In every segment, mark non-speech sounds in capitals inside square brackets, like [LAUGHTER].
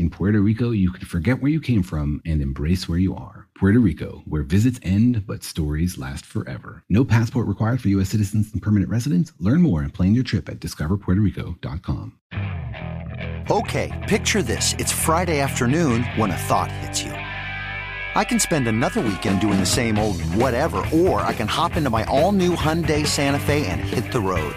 In Puerto Rico, you can forget where you came from and embrace where you are. Puerto Rico, where visits end but stories last forever. No passport required for U.S. citizens and permanent residents. Learn more and plan your trip at discoverpuertorico.com. Okay, picture this. It's Friday afternoon when a thought hits you. I can spend another weekend doing the same old whatever, or I can hop into my all new Hyundai Santa Fe and hit the road.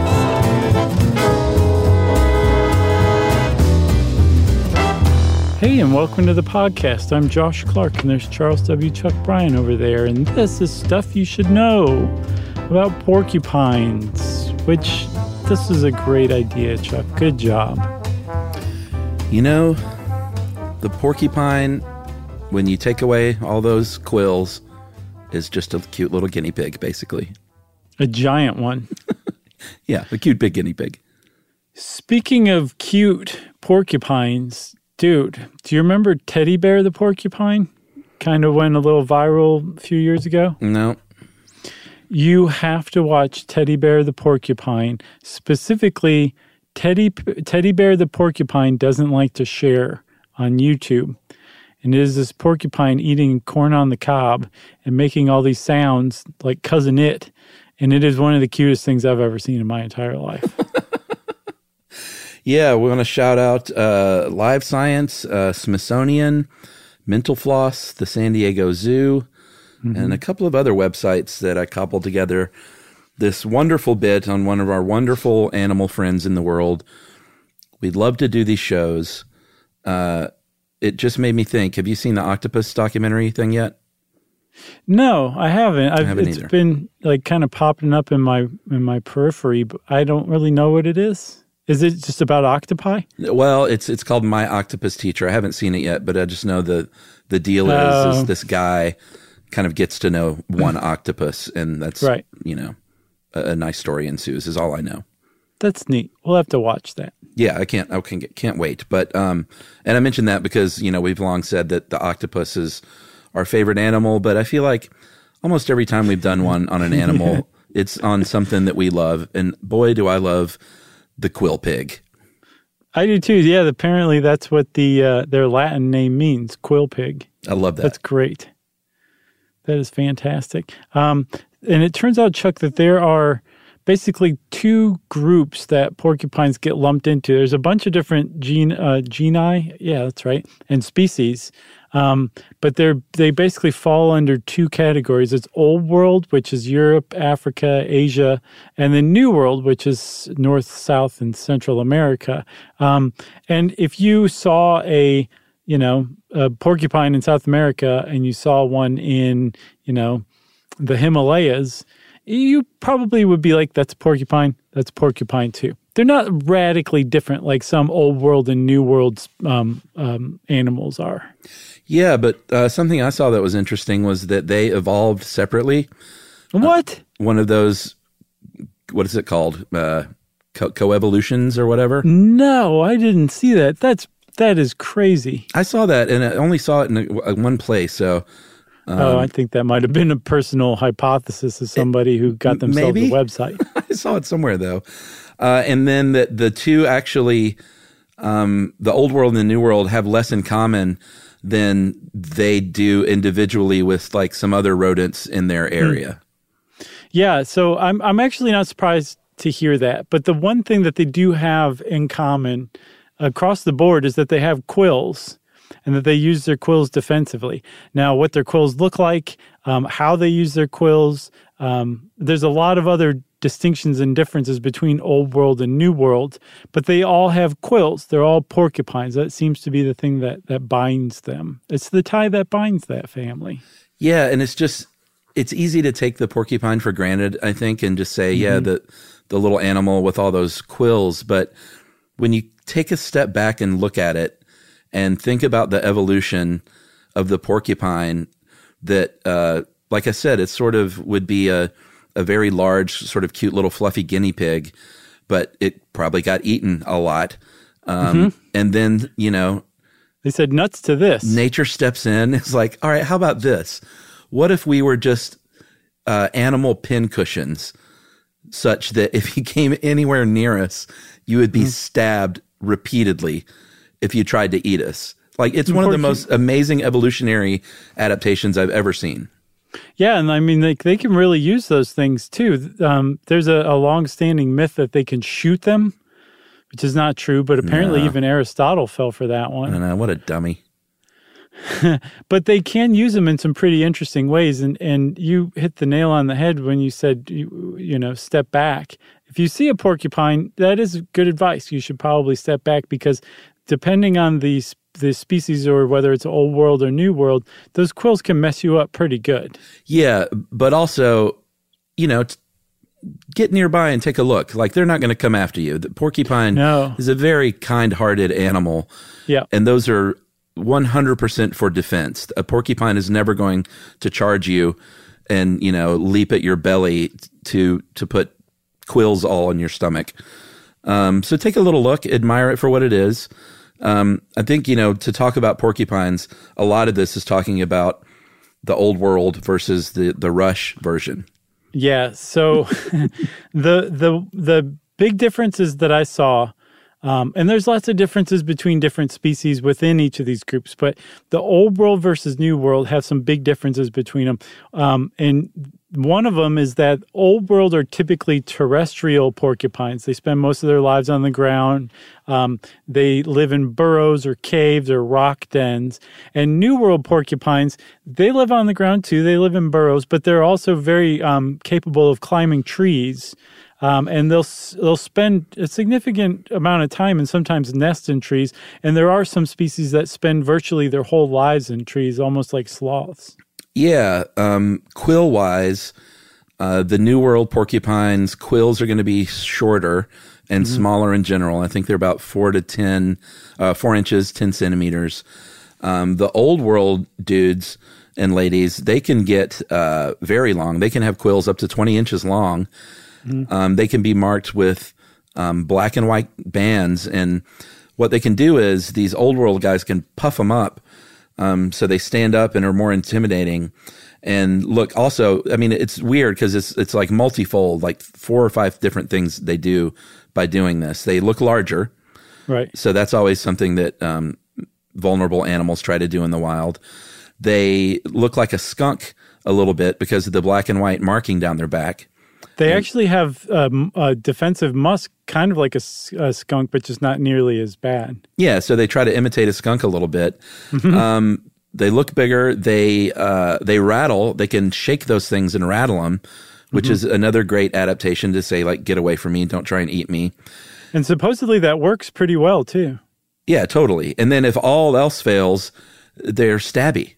Hey, and welcome to the podcast. I'm Josh Clark, and there's Charles W. Chuck Bryan over there, and this is Stuff You Should Know about porcupines, which this is a great idea, Chuck. Good job. You know, the porcupine, when you take away all those quills, is just a cute little guinea pig, basically. A giant one. [LAUGHS] yeah, a cute big guinea pig. Speaking of cute porcupines, dude, do you remember Teddy Bear the porcupine? Kind of went a little viral a few years ago. No. You have to watch Teddy Bear the porcupine. Specifically, Teddy Teddy Bear the porcupine doesn't like to share on YouTube. And it is this porcupine eating corn on the cob and making all these sounds like Cousin It. And it is one of the cutest things I've ever seen in my entire life. [LAUGHS] yeah, we want to shout out uh, Live Science, uh, Smithsonian, Mental Floss, the San Diego Zoo, mm-hmm. and a couple of other websites that I cobbled together. This wonderful bit on one of our wonderful animal friends in the world. We'd love to do these shows. Uh, it just made me think. Have you seen the octopus documentary thing yet? No, I haven't. I've, I haven't it's either. been like kind of popping up in my in my periphery, but I don't really know what it is. Is it just about octopi? Well, it's it's called My Octopus Teacher. I haven't seen it yet, but I just know the the deal is, Oh. is this guy kind of gets to know one [CLEARS THROAT] octopus, and that's Right. You know, a, a nice story ensues. Is all I know. That's neat. We'll have to watch that. Yeah, I can't. I can't, can't wait. But um, and I mentioned that because you know we've long said that the octopus is our favorite animal, but I feel like almost every time we've done one on an animal, [LAUGHS] it's on something that we love, and boy, do I love the quill pig. I do too. Yeah, apparently that's what the uh, their Latin name means, quill pig. I love that. That's great. That is fantastic. Um, and it turns out, Chuck, that there are basically two groups that porcupines get lumped into. There's a bunch of different gene uh, geni, yeah, that's right, and species. Um, but they're they basically fall under two categories. It's Old World, which is Europe, Africa, Asia, and then New World, which is North, South, and Central America. Um, and if you saw a you know a porcupine in South America and you saw one in you know the Himalayas, you probably would be like, "That's porcupine. That's porcupine too." They're not radically different like some old world and new world um, um, animals are. Yeah, but uh, something I saw that was interesting was that they evolved separately. What? One of those, what is it called? Uh, co- coevolutions or whatever. No, I didn't see that. That's that is crazy. I saw that, and I only saw it in a, one place. So oh, I think that might have been a personal hypothesis of somebody who got themselves maybe. a [LAUGHS] website. I saw it somewhere though. Uh, and then the the two actually, um, the old world and the new world have less in common than they do individually with like some other rodents in their area. Yeah, so I'm I'm actually not surprised to hear that. But the one thing that they do have in common across the board is that they have quills and that they use their quills defensively. Now, what their quills look like, um, how they use their quills, um, there's a lot of other distinctions and differences between old world and new world, but they all have quills. They're all porcupines. That seems to be the thing that that binds them. It's the tie that binds that family. Yeah, and it's just it's easy to take the porcupine for granted, I think, and just say, mm-hmm. yeah, the the little animal with all those quills, but when you take a step back and look at it and think about the evolution of the porcupine that uh, like I said, it sort of would be a a very large, sort of cute little fluffy guinea pig, but it probably got eaten a lot. Um, mm-hmm. And then, you know, they said nuts to this. Nature steps in. [LAUGHS] It's like, all right, how about this? What if we were just uh, animal pin cushions, such that if you came anywhere near us, you would be mm-hmm. stabbed repeatedly if you tried to eat us? Like, it's one of the most amazing evolutionary adaptations I've ever seen. Yeah, and I mean, they, they can really use those things too. Um, there's a, a long-standing myth that they can shoot them, which is not true, but apparently no. even Aristotle fell for that one. Know, what a dummy. [LAUGHS] but they can use them in some pretty interesting ways, and and you hit the nail on the head when you said you, you know step back. If you see a porcupine, that is good advice. You should probably step back because depending on the the species or whether it's old world or new world, those quills can mess you up pretty good. Yeah, but also, you know, t- get nearby and take a look. Like they're not going to come after you. The porcupine no. is a very kind-hearted animal. Yeah. And those are 100% for defense. A porcupine is never going to charge you and, you know, leap at your belly to to put quills all in your stomach. Um, so take a little look, admire it for what it is. Um, I think, you know, to talk about porcupines, a lot of this is talking about the old world versus the, the rush version. Yeah. So [LAUGHS] the, the, the big differences that I saw um, and there's lots of differences between different species within each of these groups, but the old world versus new world have some big differences between them. Um, and one of them is that old world are typically terrestrial porcupines. They spend most of their lives on the ground. Um, they live in burrows or caves or rock dens. And new world porcupines, they live on the ground too. They live in burrows, but they're also very um, capable of climbing trees. Um, and they'll they'll spend a significant amount of time and sometimes nest in trees. And there are some species that spend virtually their whole lives in trees, almost like sloths. Yeah, um, quill wise, uh, the New World porcupines quills are going to be shorter and mm-hmm. smaller in general. I think they're about four to ten, uh, four inches, ten centimeters. Um, the Old World dudes and ladies, they can get uh, very long. They can have quills up to twenty inches long. Mm-hmm. Um, they can be marked with um, black and white bands, and what they can do is these Old World guys can puff them up um, so they stand up and are more intimidating. And look, also, I mean, it's weird because it's it's like multifold, like four or five different things they do by doing this. They look larger, right? So that's always something that um, vulnerable animals try to do in the wild. They look like a skunk a little bit because of the black and white marking down their back. They actually have um, a defensive musk, kind of like a, a, skunk, but just not nearly as bad. Yeah, so they try to imitate a skunk a little bit. Mm-hmm. Um, they look bigger. They uh, they rattle. They can shake those things and rattle them, which mm-hmm. is another great adaptation to say like, "Get away from me! Don't try and eat me." And supposedly that works pretty well too. Yeah, totally. And then if all else fails, they're stabby.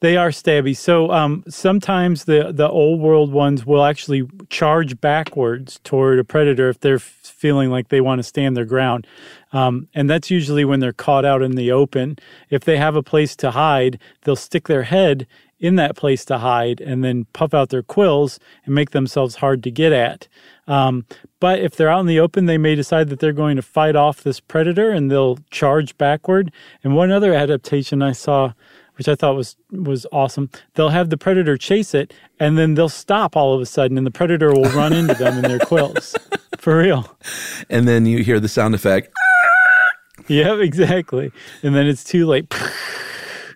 They are stabby. So um, sometimes the the old world ones will actually charge backwards toward a predator if they're feeling like they want to stand their ground, um, and that's usually when they're caught out in the open. If they have a place to hide, they'll stick their head in that place to hide and then puff out their quills and make themselves hard to get at. Um, but if they're out in the open, they may decide that they're going to fight off this predator and they'll charge backward. And one other adaptation I saw which I thought was was awesome. They'll have the predator chase it, and then they'll stop all of a sudden, and the predator will run into them in their quills, [LAUGHS] for real. And then you hear the sound effect. yeah, exactly. And then it's too late.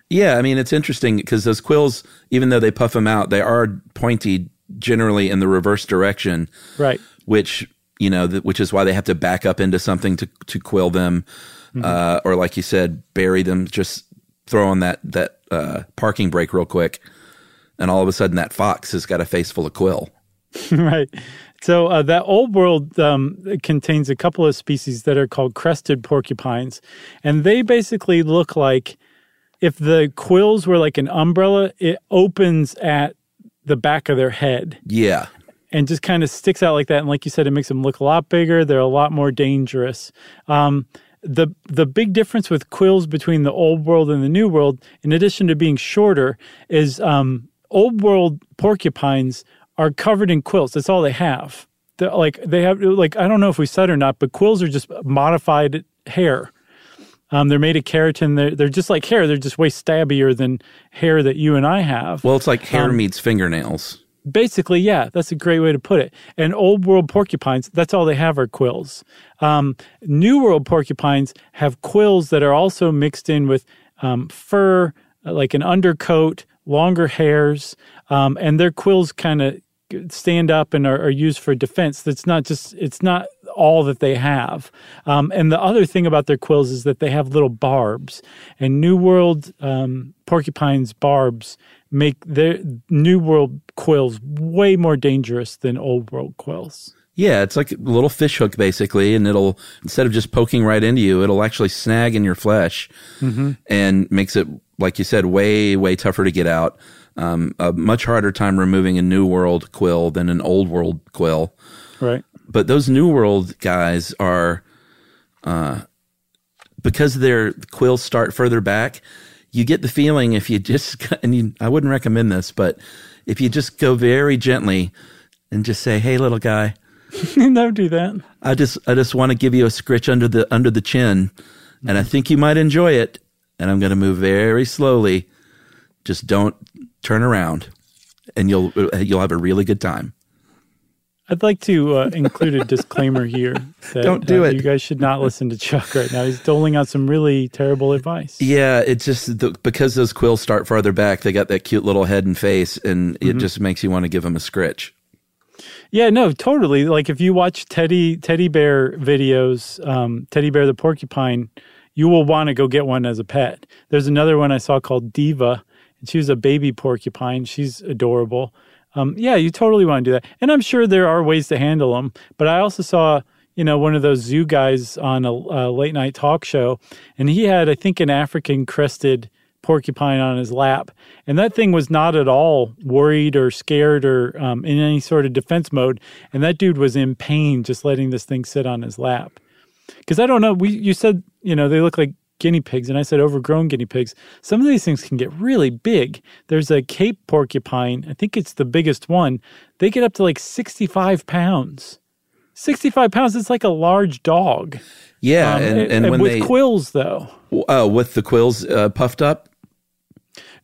yeah, I mean it's interesting because those quills, even though they puff them out, they are pointy generally in the reverse direction. Right. Which you know, which is why they have to back up into something to to quill them. Mm-hmm. Uh, or like you said, bury them just throw on that that uh, parking brake real quick, and all of a sudden that fox has got a face full of quill. [LAUGHS] right. So uh, that old world um, contains a couple of species that are called crested porcupines, and they basically look like if the quills were like an umbrella, it opens at the back of their head Yeah. and just kind of sticks out like that. And like you said, it makes them look a lot bigger. They're a lot more dangerous. Um, the the big difference with quills between the old world and the new world, in addition to being shorter, is um, old world porcupines are covered in quills. That's all they have. They're like they have like I don't know if we said or not, but quills are just modified hair. Um, they're made of keratin. They're, they're just like hair. They're just way stabbier than hair that you and I have. Well, it's like hair Um, meets fingernails. Basically, yeah, that's a great way to put it. And old world porcupines, that's all they have are quills. Um, new world porcupines have quills that are also mixed in with um, fur, uh, like an undercoat, longer hairs, um, and their quills kind of stand up and are, are used for defense. That's not just, it's not all that they have. Um, and the other thing about their quills is that they have little barbs. And New World um, porcupines' barbs make their New World quills way more dangerous than Old World quills. Yeah, it's like a little fish hook basically, and it'll instead of just poking right into you, it'll actually snag in your flesh, and makes it like you said, way way tougher to get out. Um, a much harder time removing a new world quill than an old world quill. Right. But those new world guys are, uh, because their quills start further back. You get the feeling if you just [LAUGHS] and you, I wouldn't recommend this, but if you just go very gently and just say, "Hey, little guy." [LAUGHS] Don't do that. I just I just want to give you a scritch under the under the chin, and I mm-hmm. think you might enjoy it. And I'm going to move very slowly. Just don't turn around, and you'll uh, you'll have a really good time. I'd like to uh, include a disclaimer here. [LAUGHS] That, Don't do uh, it. You guys should not listen to Chuck right now. He's doling out some really terrible advice. Yeah, it's just the, because those quills start farther back. They got that cute little head and face, and it just makes you want to give them a scritch. Yeah, no, totally. Like if you watch Teddy Teddy Bear videos, um, Teddy Bear the porcupine, you will want to go get one as a pet. There's another one I saw called Diva, and she was a baby porcupine. She's adorable. Um, yeah, you totally want to do that. And I'm sure there are ways to handle them. But I also saw, you know, one of those zoo guys on a, a late night talk show, and he had, I think, an African crested porcupine on his lap. And that thing was not at all worried or scared or um, in any sort of defense mode. And that dude was in pain just letting this thing sit on his lap. Because I don't know, we you said, you know, they look like guinea pigs, and I said overgrown guinea pigs. Some of these things can get really big. There's a Cape porcupine, I think it's the biggest one. They get up to like 65 pounds. 65 pounds, it's like a large dog. Yeah, Um, and, and, when with they quills, though. uh, with the quills uh, puffed up,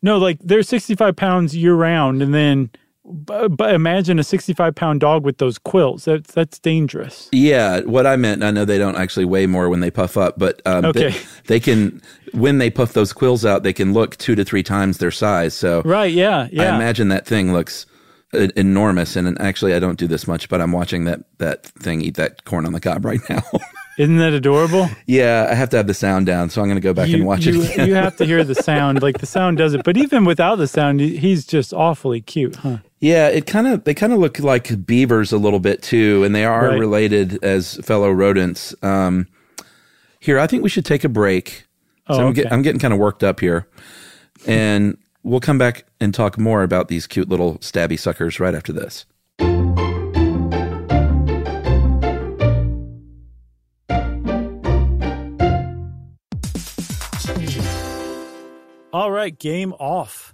No, like they're 65 pounds year round, and then, but, but imagine a 65 pound dog with those quills. That's that's dangerous. Yeah, what I meant, I know they don't actually weigh more when they puff up, but um, Okay. they, [LAUGHS] they can, when they puff those quills out, they can look two to three times their size. So Right? Yeah, yeah. I imagine that thing looks uh, enormous. And actually, I don't do this much, but I'm watching that that thing eat that corn on the cob right now. [LAUGHS] Isn't that adorable? yeah, I have to have the sound down, so I'm going to go back and watch you, it again. you have to hear the [LAUGHS] sound. Like the sound does it, but even without the sound, he's just awfully cute, huh? Yeah, it kind of they kind of look like beavers a little bit too, and they are Right. related as fellow rodents. Um, here, I think we should take a break. Oh, So I'm, get. I'm getting kind of worked up here, and we'll come back and talk more about these cute little stabby suckers right after this. All right, game off.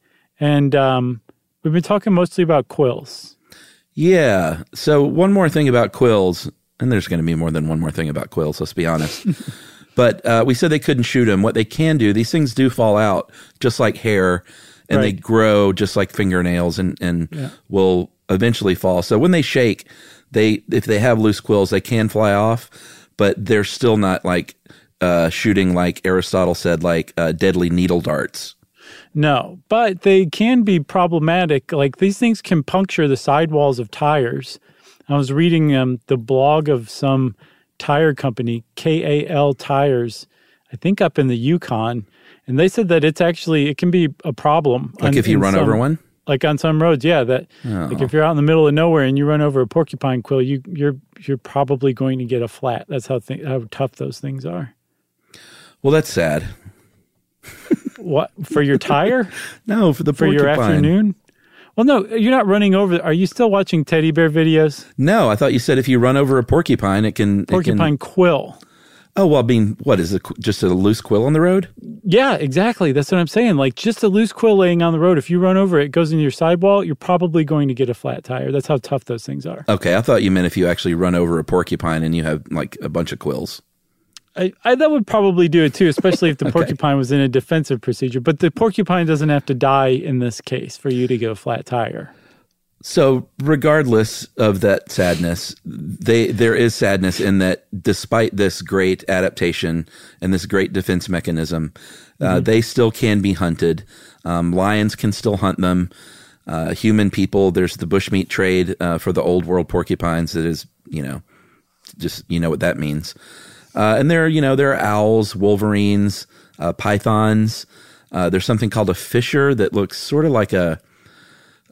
And um, we've been talking mostly about quills. Yeah. So one more thing about quills, and there's going to be more than one more thing about quills. Let's be honest. [LAUGHS] but uh, we said they couldn't shoot them. What they can do, these things do fall out just like hair, and they grow just like fingernails, and and Yeah. will eventually fall. So when they shake, they if they have loose quills, they can fly off, but they're still not like uh, shooting like Aristotle said, like uh, deadly needle darts. No, but they can be problematic. Like these things can puncture the sidewalls of tires. I was reading um, the blog of some tire company, KAL Tires, I think up in the Yukon, and they said that it's actually it can be a problem. Like on- if you run some- over one. like on some roads, yeah. That like if you're out in the middle of nowhere and you run over a porcupine quill, you you're you're probably going to get a flat. That's how th- how tough those things are. Well, that's sad. What for your tire? [LAUGHS] No, for the for your afternoon? Well, no, you're not running over. Are you still watching teddy bear videos? No, I thought you said if you run over a porcupine, it can. it can- Porcupine quill. oh well, I mean, what is it? Just a loose quill on the road? Yeah, exactly. That's what I'm saying. Like just a loose quill laying on the road. If you run over it, it goes into your sidewall. You're probably going to get a flat tire. That's how tough those things are. Okay, I thought you meant if you actually run over a porcupine and you have like a bunch of quills. I, I that would probably do it too, especially if the [LAUGHS] porcupine was in a defensive procedure. But the porcupine doesn't have to die in this case for you to get a flat tire. So, regardless of that sadness, they there is sadness in that despite this great adaptation and this great defense mechanism, uh, they still can be hunted. Um, lions can still hunt them. Uh, human people, there's the bushmeat trade uh, for the old world porcupines. That is, you know, just you know what that means. Uh, and there, are, you know, there are owls, wolverines, uh, pythons. Uh, there's something called a fisher that looks sort of like a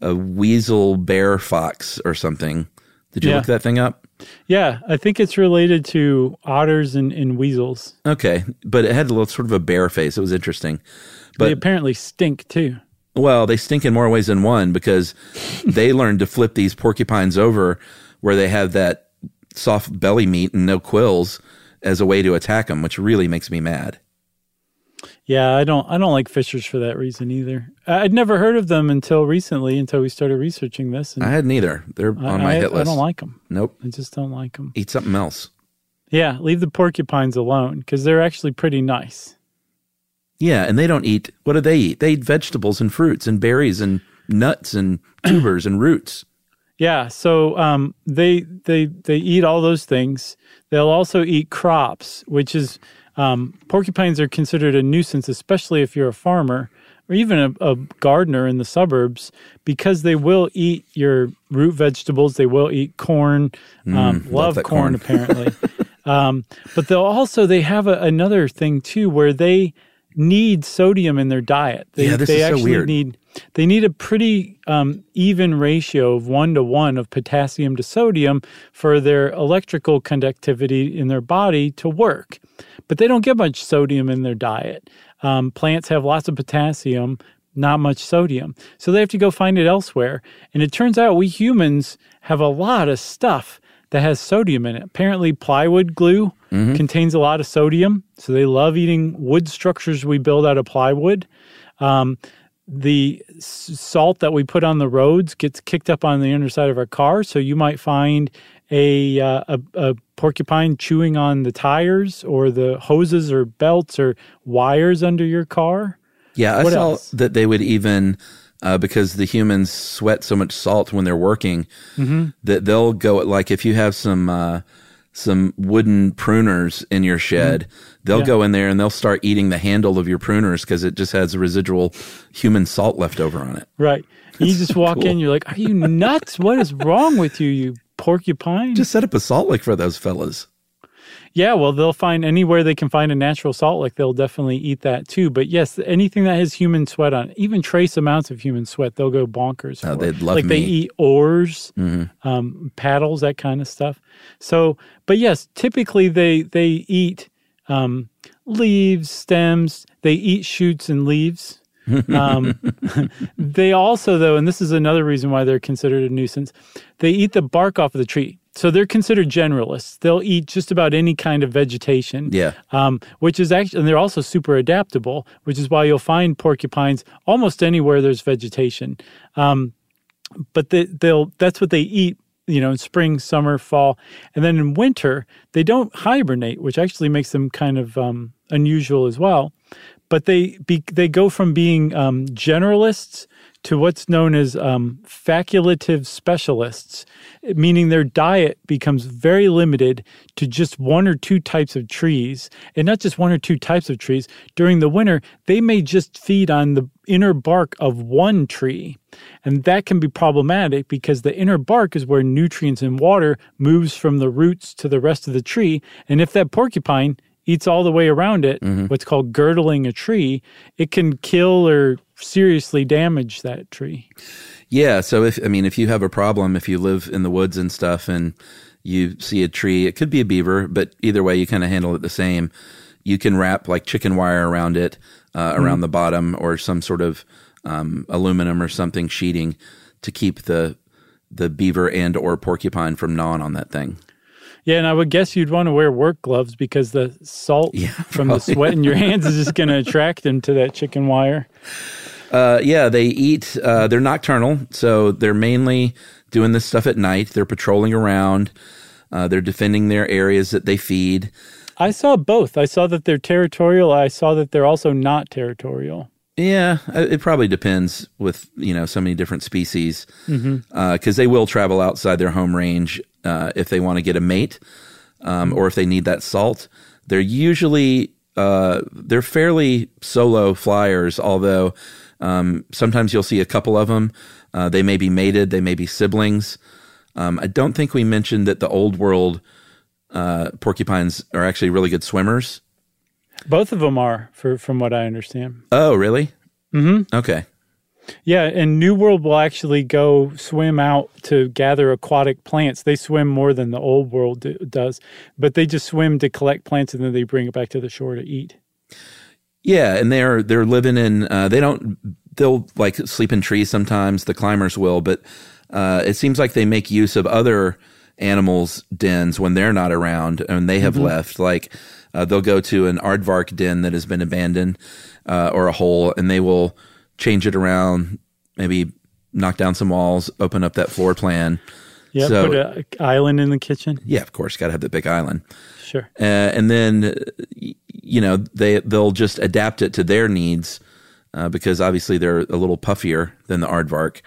a weasel, bear, fox, or something. Did you Yeah. look that thing up? Yeah, I think it's related to otters and, and weasels. Okay, but it had a little sort of a bear face. It was interesting. they But apparently stink too. well, they stink in more ways than one because [LAUGHS] they learned to flip these porcupines over where they have that soft belly meat and no quills as a way to attack them, which really makes me mad. Yeah, I don't I don't like fishers for that reason either. I'd never heard of them until recently, until we started researching this. And I hadn't either. They're I, on my I- hit list. I don't like them. Nope. I just don't like them. Eat something else. Yeah, leave the porcupines alone because they're actually pretty nice. Yeah, and they don't eat. What do they eat? They eat vegetables and fruits and berries and nuts and [CLEARS THROAT] tubers and roots. Yeah, so um, they they they eat all those things. They'll also eat crops, which is um, porcupines are considered a nuisance, especially if you're a farmer or even a, a gardener in the suburbs, because they will eat your root vegetables. They will eat corn. Um, love love corn, corn. [LAUGHS] apparently. um, but they'll also they have a, another thing too, where they need sodium in their diet. They, Yeah, this they is so actually weird. need they need a pretty um, even ratio of one to one of potassium to sodium for their electrical conductivity in their body to work. But they don't get much sodium in their diet. Um, plants have lots of potassium, not much sodium. So they have to go find it elsewhere. And it turns out we humans have a lot of stuff that has sodium in it. Apparently, plywood glue mm-hmm. contains a lot of sodium. So they love eating wood structures we build out of plywood. Um, the salt that we put on the roads gets kicked up on the underside of our car. So you might find a, uh, a, a porcupine chewing on the tires or the hoses or belts or wires under your car. Yeah, I what saw else? that they would even uh, because the humans sweat so much salt when they're working mm-hmm. that they'll go like if you have some uh, some wooden pruners in your shed, mm-hmm. they'll yeah. go in there and they'll start eating the handle of your pruners because it just has a residual human salt left over on it. Right. you just walk cool. in, you're like, "Are you nuts? what is wrong with you, you porcupine?" Just set up a salt lick for those fellas. Yeah, well, they'll find anywhere they can find a natural salt lick, they'll definitely eat that too. But yes, anything that has human sweat on, even trace amounts of human sweat, they'll go bonkers. Oh, they'd love like me. they eat oars, mm-hmm. um, paddles, that kind of stuff. So, but yes, typically they they eat um, leaves, stems. They eat shoots and leaves. um, [LAUGHS] they also, though, and this is another reason why they're considered a nuisance, they eat the bark off of the tree. So they're considered generalists. They'll eat just about any kind of vegetation. Yeah. Um, which is actually, and they're also super adaptable, which is why you'll find porcupines almost anywhere there's vegetation. Um, but they, they'll that's what they eat you know, in spring, summer, fall. And then in winter, they don't hibernate, which actually makes them kind of um, unusual as well. But they be, they go from being um, generalists to what's known as um, facultative specialists, meaning their diet becomes very limited to just one or two types of trees, and not just one or two types of trees. During the winter, they may just feed on the inner bark of one tree. And that can be problematic because the inner bark is where nutrients and water moves from the roots to the rest of the tree. And if that porcupine eats all the way around it, mm-hmm. what's called girdling a tree, it can kill or seriously damage that tree. Yeah. So if I mean, if you have a problem, if you live in the woods and stuff, and you see a tree, it could be a beaver, but either way, you kind of handle it the same. You can wrap like chicken wire around it, uh, around mm-hmm. the bottom, or some sort of um, aluminum or something sheeting to keep the the beaver and or porcupine from gnawing on that thing. Yeah, and I would guess you'd want to wear work gloves because the salt yeah, [LAUGHS] from the sweat in your hands is just going to attract them to that chicken wire. Uh, yeah, they eat. Uh, they're nocturnal, so they're mainly doing this stuff at night. They're patrolling around. Uh, they're defending their areas that they feed. I saw both. I saw that they're territorial. I saw that they're also not territorial. Yeah, uh, it probably depends with you know so many different species because mm-hmm. uh, they will travel outside their home range uh, if they want to get a mate um, or if they need that salt. They're usually uh, they're fairly solo flyers, although um, sometimes you'll see a couple of them. Uh, they may be mated, they may be siblings. Um, I don't think we mentioned that the old world uh, porcupines are actually really good swimmers. Both of them are, for from what I understand. Oh, really? Mm-hmm. Okay. Yeah, and New World will actually go swim out to gather aquatic plants. They swim more than the Old World do, does, but they just swim to collect plants and then they bring it back to the shore to eat. Yeah, and they're they're living in. Uh, they don't. They'll like sleep in trees sometimes. The climbers will, but uh, it seems like they make use of other animals' dens when they're not around and they have mm-hmm. left. Like uh, they'll go to an aardvark den that has been abandoned uh, or a hole, and they will change it around, maybe knock down some walls, open up that floor plan. Yeah, so, put an island in the kitchen. Yeah, of course, got to have the big island. Sure. Uh, and then, you know, they they'll just adapt it to their needs uh, because obviously they're a little puffier than the aardvark.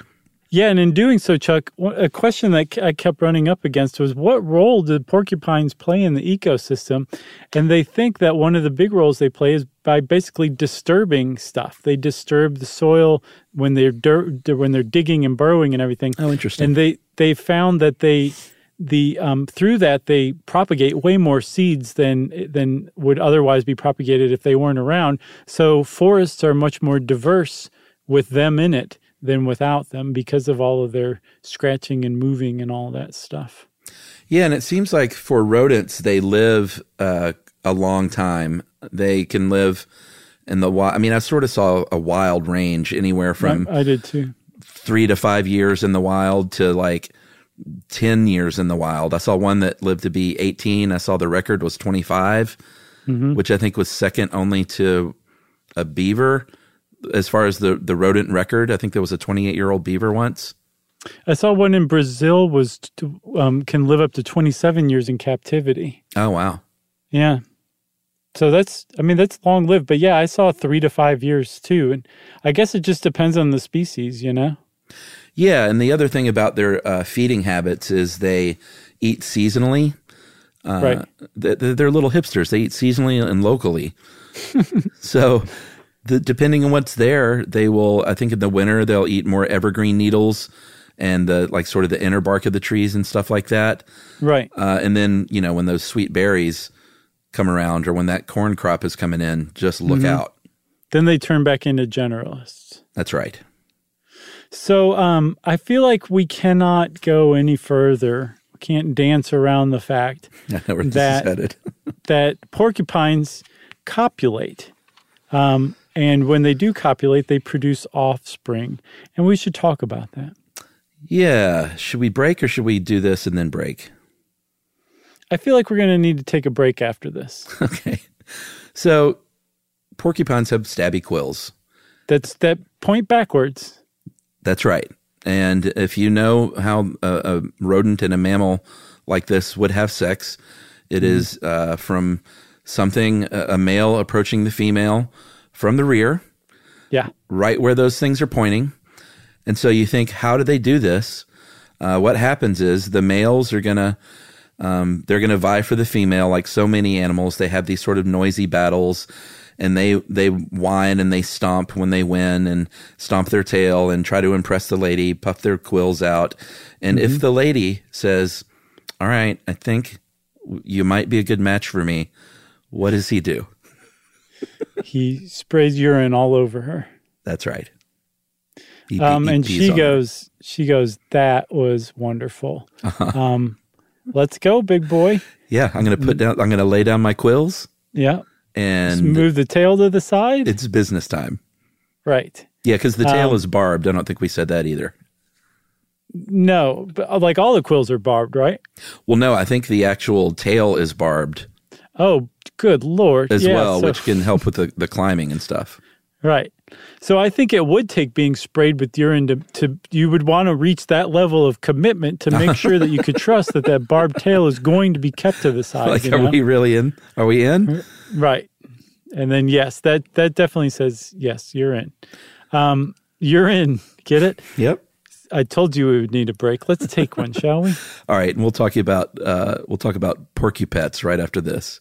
Yeah, and in doing so, Chuck, a question that I kept running up against was what role did porcupines play in the ecosystem? And they think that one of the big roles they play is by basically disturbing stuff. They disturb the soil when they're dirt, when they're digging and burrowing and everything. Oh, interesting. And they they found that they the um, through that they propagate way more seeds than than would otherwise be propagated if they weren't around. So forests are much more diverse with them in it than without them because of all of their scratching and moving and all that stuff. Yeah, and it seems like for rodents, they live uh, a long time. They can live in the wild. I mean, I sort of saw a wild range anywhere from I, I did too. three to five years in the wild to like 10 years in the wild. I saw one that lived to be 18. I saw the record was 25, which I think was second only to a beaver as far as the, the rodent record. I think there was a 28 year old beaver once. I saw one in Brazil was um, can live up to 27 years in captivity. Oh, wow. Yeah. So that's, I mean, that's long lived. But yeah, I saw three to five years too. And I guess it just depends on the species, you know? Yeah, and the other thing about their uh, feeding habits is they eat seasonally. Uh, Right. th- th- They're little hipsters. They eat seasonally and locally. [LAUGHS] so, the, depending on what's there, they will. I think in the winter they'll eat more evergreen needles and the like, sort of the inner bark of the trees and stuff like that. Right. Uh, and then you know when those sweet berries come around or when that corn crop is coming in, just look out. Then they turn back into generalists. That's right. So um, I feel like we cannot go any further. We can't dance around the fact [LAUGHS] I know where this That- [LAUGHS] that porcupines copulate. Um, and when they do copulate, they produce offspring. And we should talk about that. Yeah. Should we break or should we do this and then break? I feel like we're going to need to take a break after this. [LAUGHS] Okay. So porcupines have stabby quills. That's that point backwards. That's right. And if you know how a, a rodent and a mammal like this would have sex, it is uh, from something, a, a male approaching the female from the rear, Yeah. right where those things are pointing. And so you think, how do they do this? Uh, what happens is the males are gonna um, they're gonna vie for the female, like so many animals. They have these sort of noisy battles, and they they whine and they stomp when they win, and stomp their tail and try to impress the lady, puff their quills out. And if the lady says, "All right, I think you might be a good match for me," what does he do? He sprays urine all over her. That's right. He- Um, he and she on her. goes, she goes, that was wonderful. Um, let's go, big boy. "Yeah, I'm gonna put down. I'm gonna lay down my quills." Yeah. and Move the tail to the side. it's business time. right. Yeah, because the tail Um, is barbed. I don't think we said that either. No, but uh, like all the quills are barbed, right? Well, no, I think the actual tail is barbed Oh, good lord. as Yeah, well, so- which can help with the, the climbing and stuff. [LAUGHS] Right. So I think it would take being sprayed with urine to, to you would want to reach that level of commitment to make sure that you could [LAUGHS] trust that that barbed tail is going to be kept to the side. Like, you are we really in? Are we in? Right. And then yes, that that definitely says yes, you're in. Um, you're in. Get it? Yep. I told you we would need a break. Let's take one, shall we? [LAUGHS] All right, and we'll talk you about uh, we'll talk about porcupets right after this.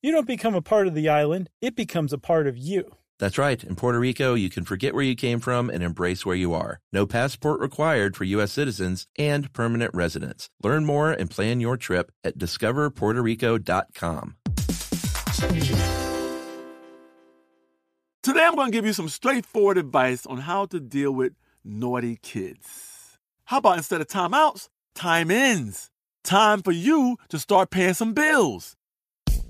You don't become a part of the island, it becomes a part of you. That's right. In Puerto Rico, you can forget where you came from and embrace where you are. No passport required for U.S. citizens and permanent residents. Learn more and plan your trip at discoverpuertorico.com. Today, I'm going to give you some straightforward advice on how to deal with naughty kids. How about instead of timeouts, time ins? Time for you to start paying some bills.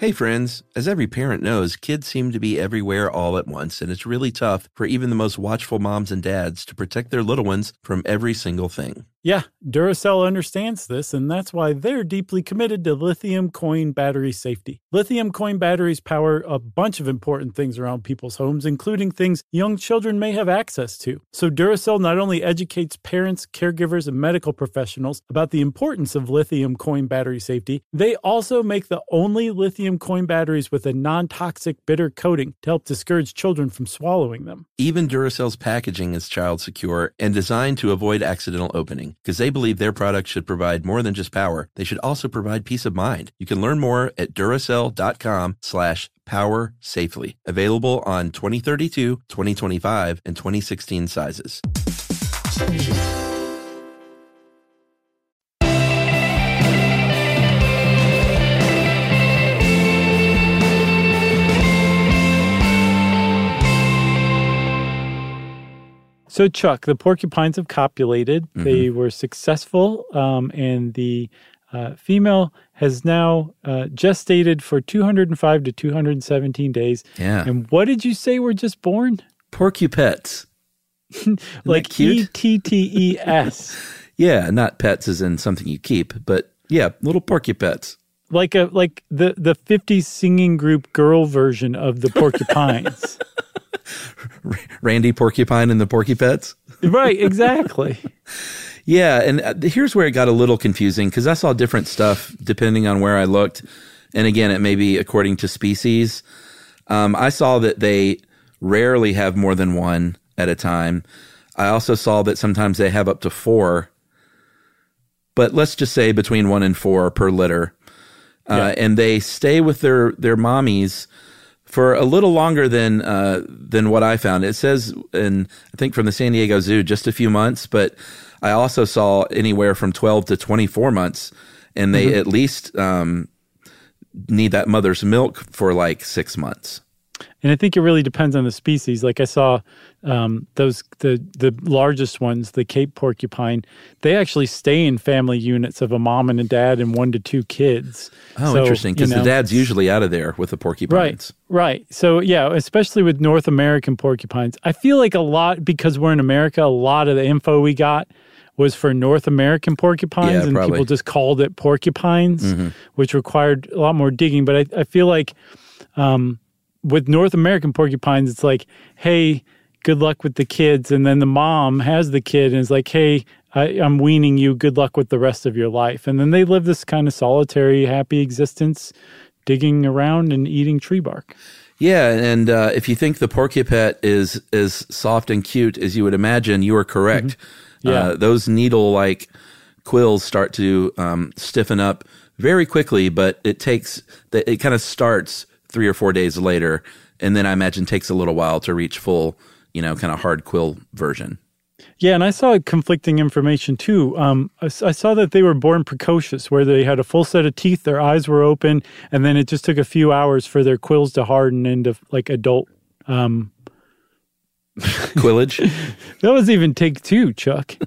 Hey friends, as every parent knows, kids seem to be everywhere all at once, and it's really tough for even the most watchful moms and dads to protect their little ones from every single thing. Yeah, Duracell understands this, and that's why they're deeply committed to lithium coin battery safety. Lithium coin batteries power a bunch of important things around people's homes, including things young children may have access to. So, Duracell not only educates parents, caregivers, and medical professionals about the importance of lithium coin battery safety, they also make the only lithium coin batteries with a non toxic bitter coating to help discourage children from swallowing them. Even Duracell's packaging is child secure and designed to avoid accidental opening because they believe their product should provide more than just power. They should also provide peace of mind. You can learn more at duracell.com slash power safely. Available on 2032, 2025, and 2016 sizes. So, Chuck, the porcupines have copulated. Mm-hmm. They were successful, um, and the uh, female has now uh, gestated for 205 to 217 days. Yeah. And what did you say were just born? Porcupettes. [LAUGHS] like E? T T E S. [LAUGHS] Yeah, not pets as in something you keep, but yeah, little porcupettes. Like a like the the 50s singing group girl version of the [LAUGHS] porcupines. Randy Porcupine and the Porcupettes. right, exactly. [LAUGHS] Yeah, and uh, here's where it got a little confusing because I saw different stuff depending on where I looked. And again, it may be according to species. Um, I saw that they rarely have more than one at a time. I also saw that sometimes they have up to four, but let's just say between one and four per litter. Uh, and they stay with their, their mommies for a little longer than uh, than what I found. It says, in I think from the San Diego Zoo, just a few months, but I also saw anywhere from twelve to twenty four months, and they at least um, need that mother's milk for like six months. And I think it really depends on the species. Like I saw um, those the the largest ones, the Cape porcupine, they actually stay in family units of a mom and a dad and one to two kids. Oh, So, interesting, because you the dad's usually out of there with the porcupines. Right, right. So yeah, especially with North American porcupines, I feel like a lot because we're in America. A lot of the info we got was for North American porcupines, Yeah, and probably. people just called it porcupines, which required a lot more digging. But I, I feel like um, with North American porcupines, it's like, hey, good luck with the kids, and then the mom has the kid and is like, hey. I, I'm weaning you. Good luck with the rest of your life. And then they live this kind of solitary, happy existence, digging around and eating tree bark. Yeah, and uh, if you think the porcupette is as soft and cute as you would imagine, you are correct. Yeah. Uh, those needle-like quills start to um, stiffen up very quickly, but it takes that it kind of starts three or four days later, and then I imagine takes a little while to reach full, you know, kind of hard quill version. Yeah, and I saw conflicting information too. Um, I, I saw that they were born precocious, where they had a full set of teeth, their eyes were open, and then it just took a few hours for their quills to harden into like adult. Um, [LAUGHS] [LAUGHS] Quillage. that was even take two, Chuck. [LAUGHS]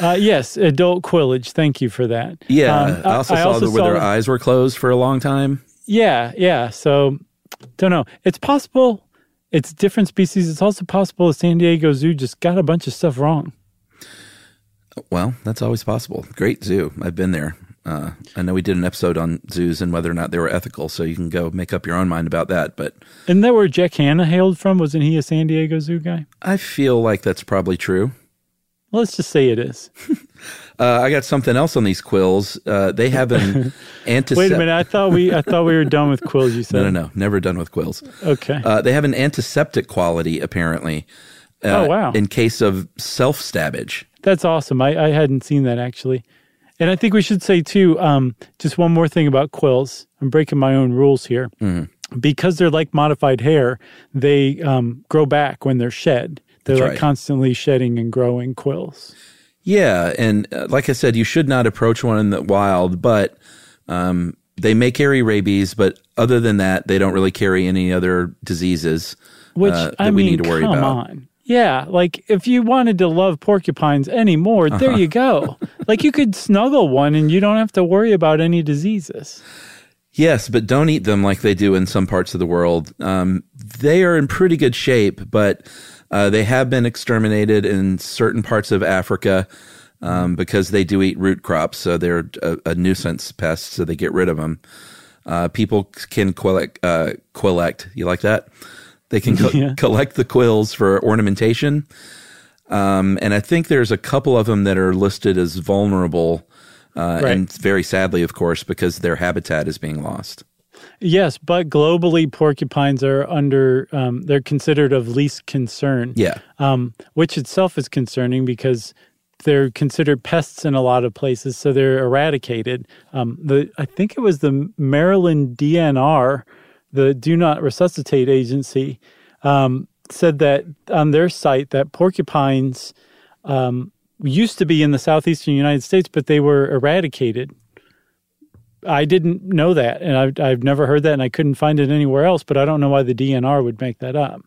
Uh, yes, adult quillage. Thank you for that. Yeah, Um, I also saw that where their eyes were closed for a long time. Yeah, yeah. So, don't know. It's possible. It's different species. It's also possible the San Diego Zoo just got a bunch of stuff wrong. Well, that's always possible. Great zoo. I've been there. Uh, I know we did an episode on zoos and whether or not they were ethical, so you can go make up your own mind about that. But Isn't that where Jack Hanna hailed from? Wasn't he a San Diego Zoo guy? I feel like that's probably true. Let's just say it is. [LAUGHS] Uh, I got something else on these quills. Uh, they have an antiseptic. [LAUGHS] Wait a minute. I thought we I thought we were done with quills. You said [LAUGHS] No, no, no. Never done with quills. Okay. Uh, they have an antiseptic quality, apparently. uh, Oh, wow. In case of self stabbage. That's awesome. I, I hadn't seen that actually. And I think we should say too, um, just one more thing about quills. I'm breaking my own rules here. Mm-hmm. Because they're like modified hair, they um, grow back when they're shed. They're That's like right. constantly shedding and growing quills. Yeah, and uh, like I said, you should not approach one in the wild, but um, they may carry rabies, but other than that, they don't really carry any other diseases Which uh, that I we mean, need to worry come about. on. Yeah, like if you wanted to love porcupines anymore, there you go. [LAUGHS] like you could snuggle one and you don't have to worry about any diseases. Yes, but don't eat them like they do in some parts of the world. Um, they are in pretty good shape, but uh, they have been exterminated in certain parts of Africa um, because they do eat root crops. So they're a, a nuisance pest, so they get rid of them. Uh, people can collect, uh, collect. You like that? They can co- [LAUGHS] Yeah. collect the quills for ornamentation. Um, and I think there's a couple of them that are listed as vulnerable. Uh, Right. And very sadly, of course, because their habitat is being lost. Yes, but globally, porcupines are under, um, they're considered of least concern. Yeah. um, which itself is concerning because they're considered pests in a lot of places, so they're eradicated. Um, the I think it was the Maryland DNR, the Do Not Resuscitate Agency, um, said that on their site that porcupines um, used to be in the southeastern United States, but they were eradicated. I didn't know that, and I've, I've never heard that, and I couldn't find it anywhere else. But I don't know why the DNR would make that up.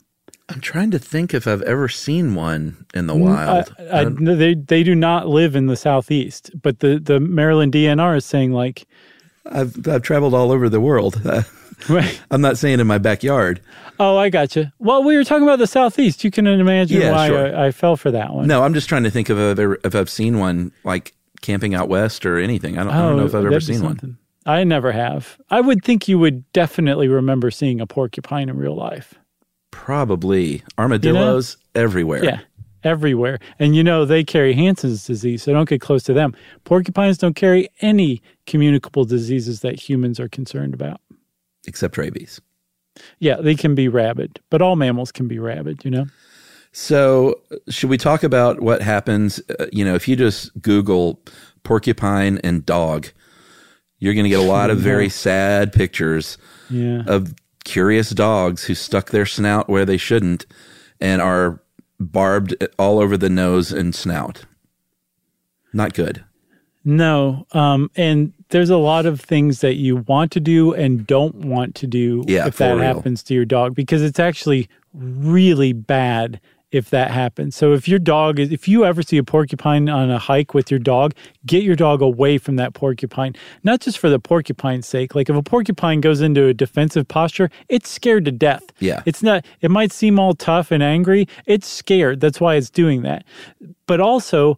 I'm trying to think if I've ever seen one in the mm, wild. I, I, no, they they do not live in the southeast, but the the Maryland DNR is saying like, I've I've traveled all over the world. [LAUGHS] right, I'm not saying in my backyard. oh, I got you. Well, we were talking about the southeast. You can imagine Yeah, why sure. I, I fell for that one. No, I'm just trying to think if I've ever if I've seen one like camping out west or anything. I don't, I don't oh, know if I've ever Oh, that'd seen one. I never have. I would think you would definitely remember seeing a porcupine in real life. Probably armadillos everywhere. Yeah, everywhere. And you know they carry Hansen's disease, so don't get close to them. Porcupines don't carry any communicable diseases that humans are concerned about. except rabies. Yeah, they can be rabid, but all mammals can be rabid. You know. So, should we talk about what happens? Uh, you know, if you just Google porcupine and dog, you're going to get a lot of very sad pictures Yeah. of curious dogs who stuck their snout where they shouldn't and are barbed all over the nose and snout. Not good. No. Um, and there's a lot of things that you want to do and don't want to do Yeah, if that real. happens to your dog because it's actually really bad if that happens. So if your dog is if you ever see a porcupine on a hike with your dog, get your dog away from that porcupine. Not just for the porcupine's sake. Like if a porcupine goes into a defensive posture, it's scared to death. Yeah. It's not it might seem all tough and angry. It's scared. That's why it's doing that. But also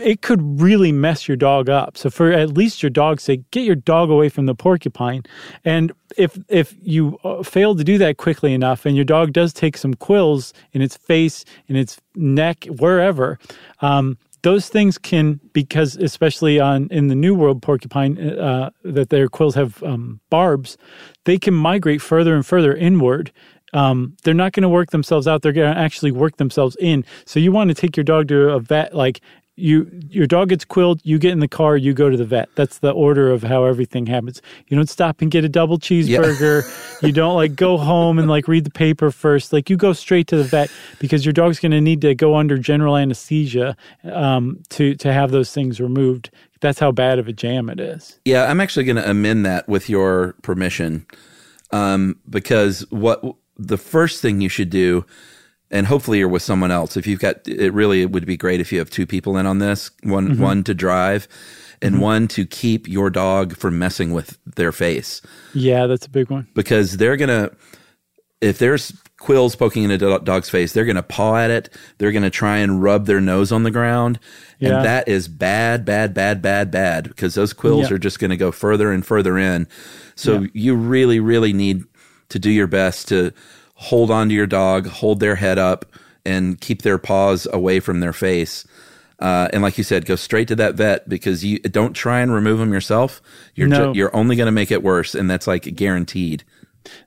it could really mess your dog up. So for at least your dog's sake, get your dog away from the porcupine. And if if you uh, fail to do that quickly enough, and your dog does take some quills in its face, in its neck, wherever, um, those things can because especially on in the New World porcupine uh, that their quills have um, barbs, they can migrate further and further inward. Um, they're not going to work themselves out. They're going to actually work themselves in. So you want to take your dog to a vet, like you, your dog gets quilled, you get in the car, you go to the vet. That's the order of how everything happens. You don't stop and get a double cheeseburger. [LAUGHS] you don't like go home and like read the paper first. Like you go straight to the vet because your dog's going to need to go under general anesthesia um, to to have those things removed. That's how bad of a jam it is. Yeah, I'm actually going to amend that with your permission, um, because what the first thing you should do and hopefully you're with someone else. If you've got, it really it would be great if you have two people in on this. One Mm-hmm. one to drive, and one to keep your dog from messing with their face Yeah, that's a big one. because they're gonna if there's quills poking in a dog's face they're gonna paw at it they're gonna try and rub their nose on the ground Yeah. and that is bad bad bad bad bad because those quills Yeah. are just gonna go further and further in so Yeah. you really really need to do your best to hold on to your dog hold their head up and keep their paws away from their face uh, and like you said, go straight to that vet because you don't try and remove them yourself. You're No. ju- you're only going to make it worse, and that's like guaranteed.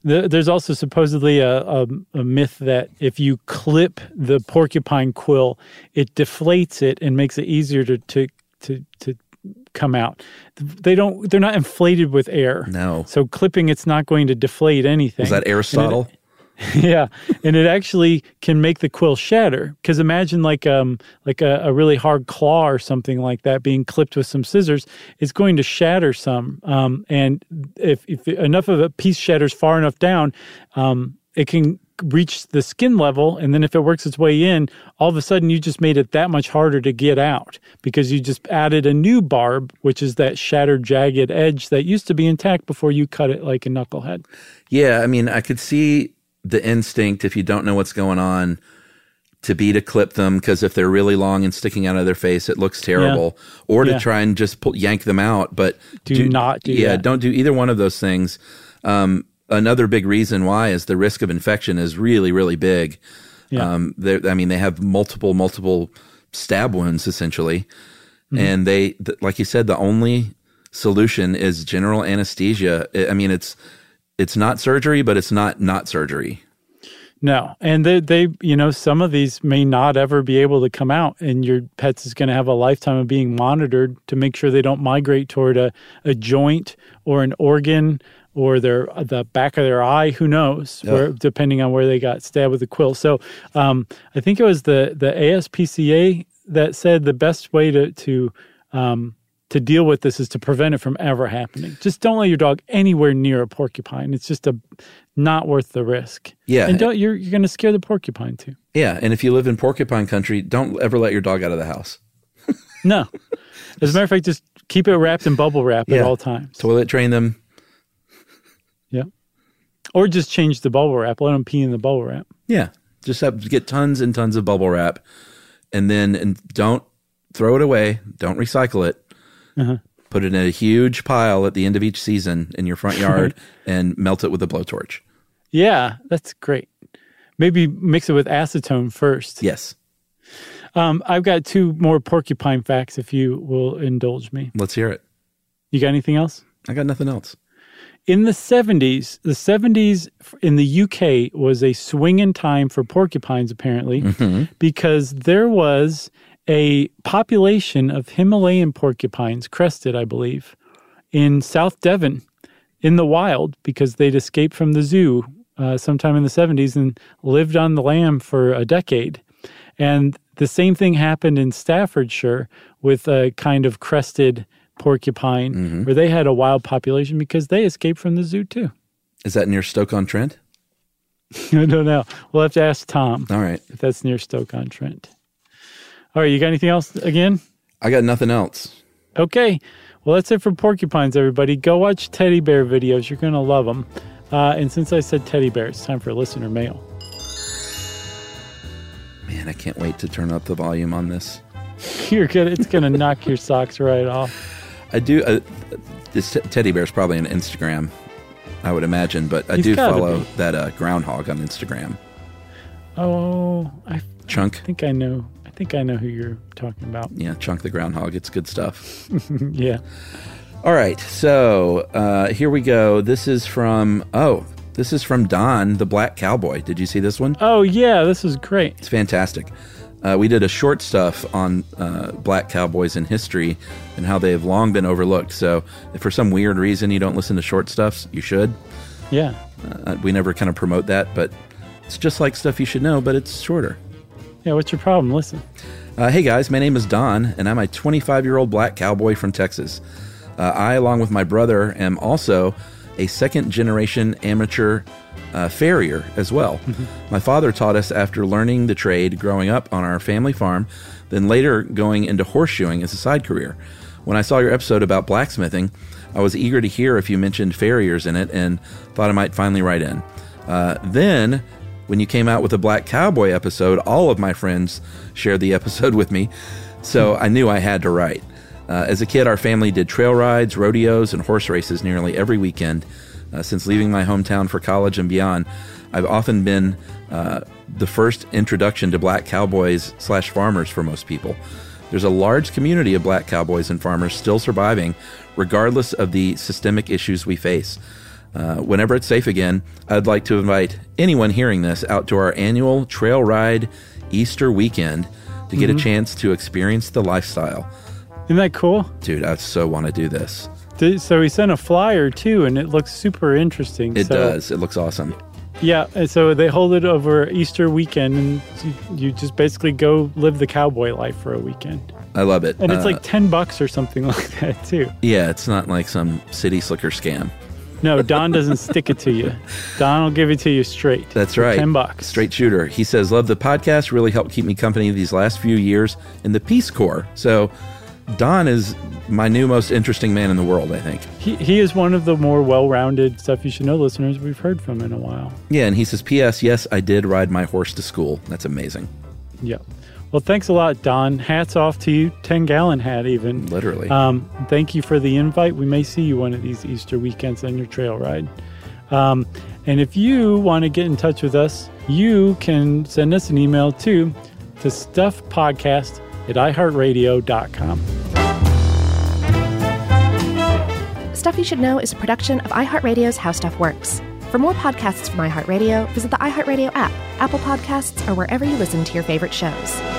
The, there's also supposedly a, a, a myth that if you clip the porcupine quill, it deflates it and makes it easier to to to, to come out. They don't. They're not inflated with air. No. So clipping, it's not going to deflate anything. Is that Aristotle? [LAUGHS] yeah, and it actually can make the quill shatter. Because imagine like um like a, a really hard claw or something like that being clipped with some scissors, it's going to shatter some. Um, and if if enough of a piece shatters far enough down, um, it can reach the skin level and then if it works its way in all of a sudden you just made it that much harder to get out because you just added a new barb which is that shattered jagged edge that used to be intact before you cut it like a knucklehead Yeah, I mean, I could see the instinct if you don't know what's going on to be to clip them because if they're really long and sticking out of their face, it looks terrible. Or to Yeah. try and just pull, yank them out, but Do not do yeah, that. don't do either one of those things. Um, another big reason why is the risk of infection is really, really big. Yeah. Um, I mean, they have multiple, multiple stab wounds essentially, Mm-hmm. and they, th- like you said, the only solution is general anesthesia. I mean, it's it's not surgery, but it's not not surgery. No, and they, they, you know, some of these may not ever be able to come out, and your pets is going to have a lifetime of being monitored to make sure they don't migrate toward a, a joint or an organ or their the back of their eye. Who knows? Where, depending on where they got stabbed with a quill. So, um, I think it was the the ASPCA that said the best way to to um, to deal with this is to prevent it from ever happening. Just don't let your dog anywhere near a porcupine. It's just a not worth the risk. Yeah. and don't you're you're going to scare the porcupine too. Yeah, and if you live in porcupine country, don't ever let your dog out of the house. No, as a matter of fact, just keep it wrapped in bubble wrap at all times. Toilet train them. Yeah, or just change the bubble wrap. Let them pee in the bubble wrap. Yeah, just have get tons and tons of bubble wrap, and then and don't throw it away. Don't recycle it. Uh-huh. Put it in a huge pile at the end of each season in your front [LAUGHS] yard and melt it with a blowtorch. Yeah, that's great. Maybe mix it with acetone first. Yes, Um, I've got two more porcupine facts, if you will indulge me. let's hear it. You got anything else? I got nothing else. in the 70s, the 70s in the UK was a swing in time for porcupines, apparently, because there was a population of Himalayan porcupines, crested, I believe, in South Devon in the wild because they'd escaped from the zoo uh, sometime in the 70s and lived on the lam for a decade. And the same thing happened in Staffordshire with a kind of crested porcupine where they had a wild population because they escaped from the zoo too. Is that near Stoke on Trent? [LAUGHS] I don't know. We'll have to ask Tom All right, if that's near Stoke on Trent. All right, you got anything else again? I got nothing else. Okay. Well, that's it for porcupines, everybody. Go watch teddy bear videos. You're going to love them. Uh, and since I said teddy bear, it's time for listener mail. Man, I can't wait to turn up the volume on this. [LAUGHS] You're gonna, it's going to knock your socks right off. I do. Uh, this t- teddy bear is probably on Instagram, I would imagine, but I He's do follow be. that uh, groundhog on Instagram. Oh, I Chunk, I think I know. I think I know who you're talking about. yeah, Chunk the groundhog. It's good stuff. [LAUGHS] yeah. All right, so uh, here we go. This is from oh, this is from Don the Black Cowboy. Did you see this one? Oh, yeah. This is great. It's fantastic. Uh, we did a short stuff on uh, black cowboys in history and how they have long been overlooked. So, if for some weird reason you don't listen to short stuffs, you should. Yeah. Uh, we never kind of promote that, but it's just like stuff you should know, but it's shorter. Yeah. What's your problem? Listen. Uh, hey guys, my name is Don, and I'm a 25 year old black cowboy from Texas. Uh, I, along with my brother, am also a second generation amateur uh, farrier as well. [LAUGHS] My father taught us after learning the trade growing up on our family farm, then later going into horseshoeing as a side career. When I saw your episode about blacksmithing, I was eager to hear if you mentioned farriers in it and thought I might finally write in. Uh, then, when you came out with a Black Cowboy episode, all of my friends shared the episode [LAUGHS] with me, so I knew I had to write. Uh, as a kid, our family did trail rides, rodeos, and horse races nearly every weekend. Uh, since leaving my hometown for college and beyond, I've often been uh, the first introduction to black cowboys slash farmers for most people. There's a large community of black cowboys and farmers still surviving, regardless of the systemic issues we face. Uh, whenever it's safe again, I'd like to invite anyone hearing this out to our annual trail ride Easter weekend to get a chance to experience the lifestyle. Isn't that cool? Dude, I so want to do this. So he sent a flyer too, and it looks super interesting. It so, does. It looks awesome. Yeah, so they hold it over Easter weekend, and you, you just basically go live the cowboy life for a weekend. I love it. And it's Uh, like 10 bucks or something [LAUGHS] like that, too. yeah, it's not like some city slicker scam. No, Don doesn't stick it to you. Don will give it to you straight. That's right. 10 bucks. Straight shooter. He says, Love the podcast. Really helped keep me company these last few years in the Peace Corps. So, Don is my new most interesting man in the world, I think. He, he is one of the more well rounded stuff you should know listeners we've heard from in a while. Yeah, and he says, P.S. Yes, I did ride my horse to school. That's amazing. Yeah. Well, thanks a lot, Don. Hats off to you. 10 gallon hat, even. Literally. Um, thank you for the invite. We may see you one of these Easter weekends on your trail ride. Um, and if you want to get in touch with us, you can send us an email to the stuffpodcast at iheartradio.com. Stuff You Should Know is a production of iHeartRadio's How Stuff Works. For more podcasts from iHeartRadio, visit the iHeartRadio app, Apple Podcasts, or wherever you listen to your favorite shows.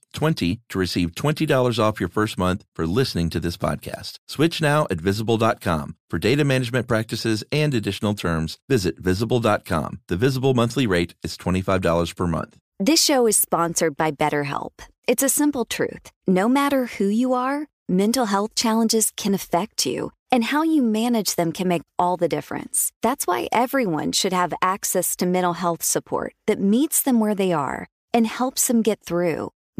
STUFF20 to receive $20 off your first month for listening to this podcast. Switch now at visible.com. For data management practices and additional terms, visit visible.com. The visible monthly rate is $25 per month. This show is sponsored by BetterHelp. It's a simple truth. No matter who you are, mental health challenges can affect you, and how you manage them can make all the difference. That's why everyone should have access to mental health support that meets them where they are and helps them get through.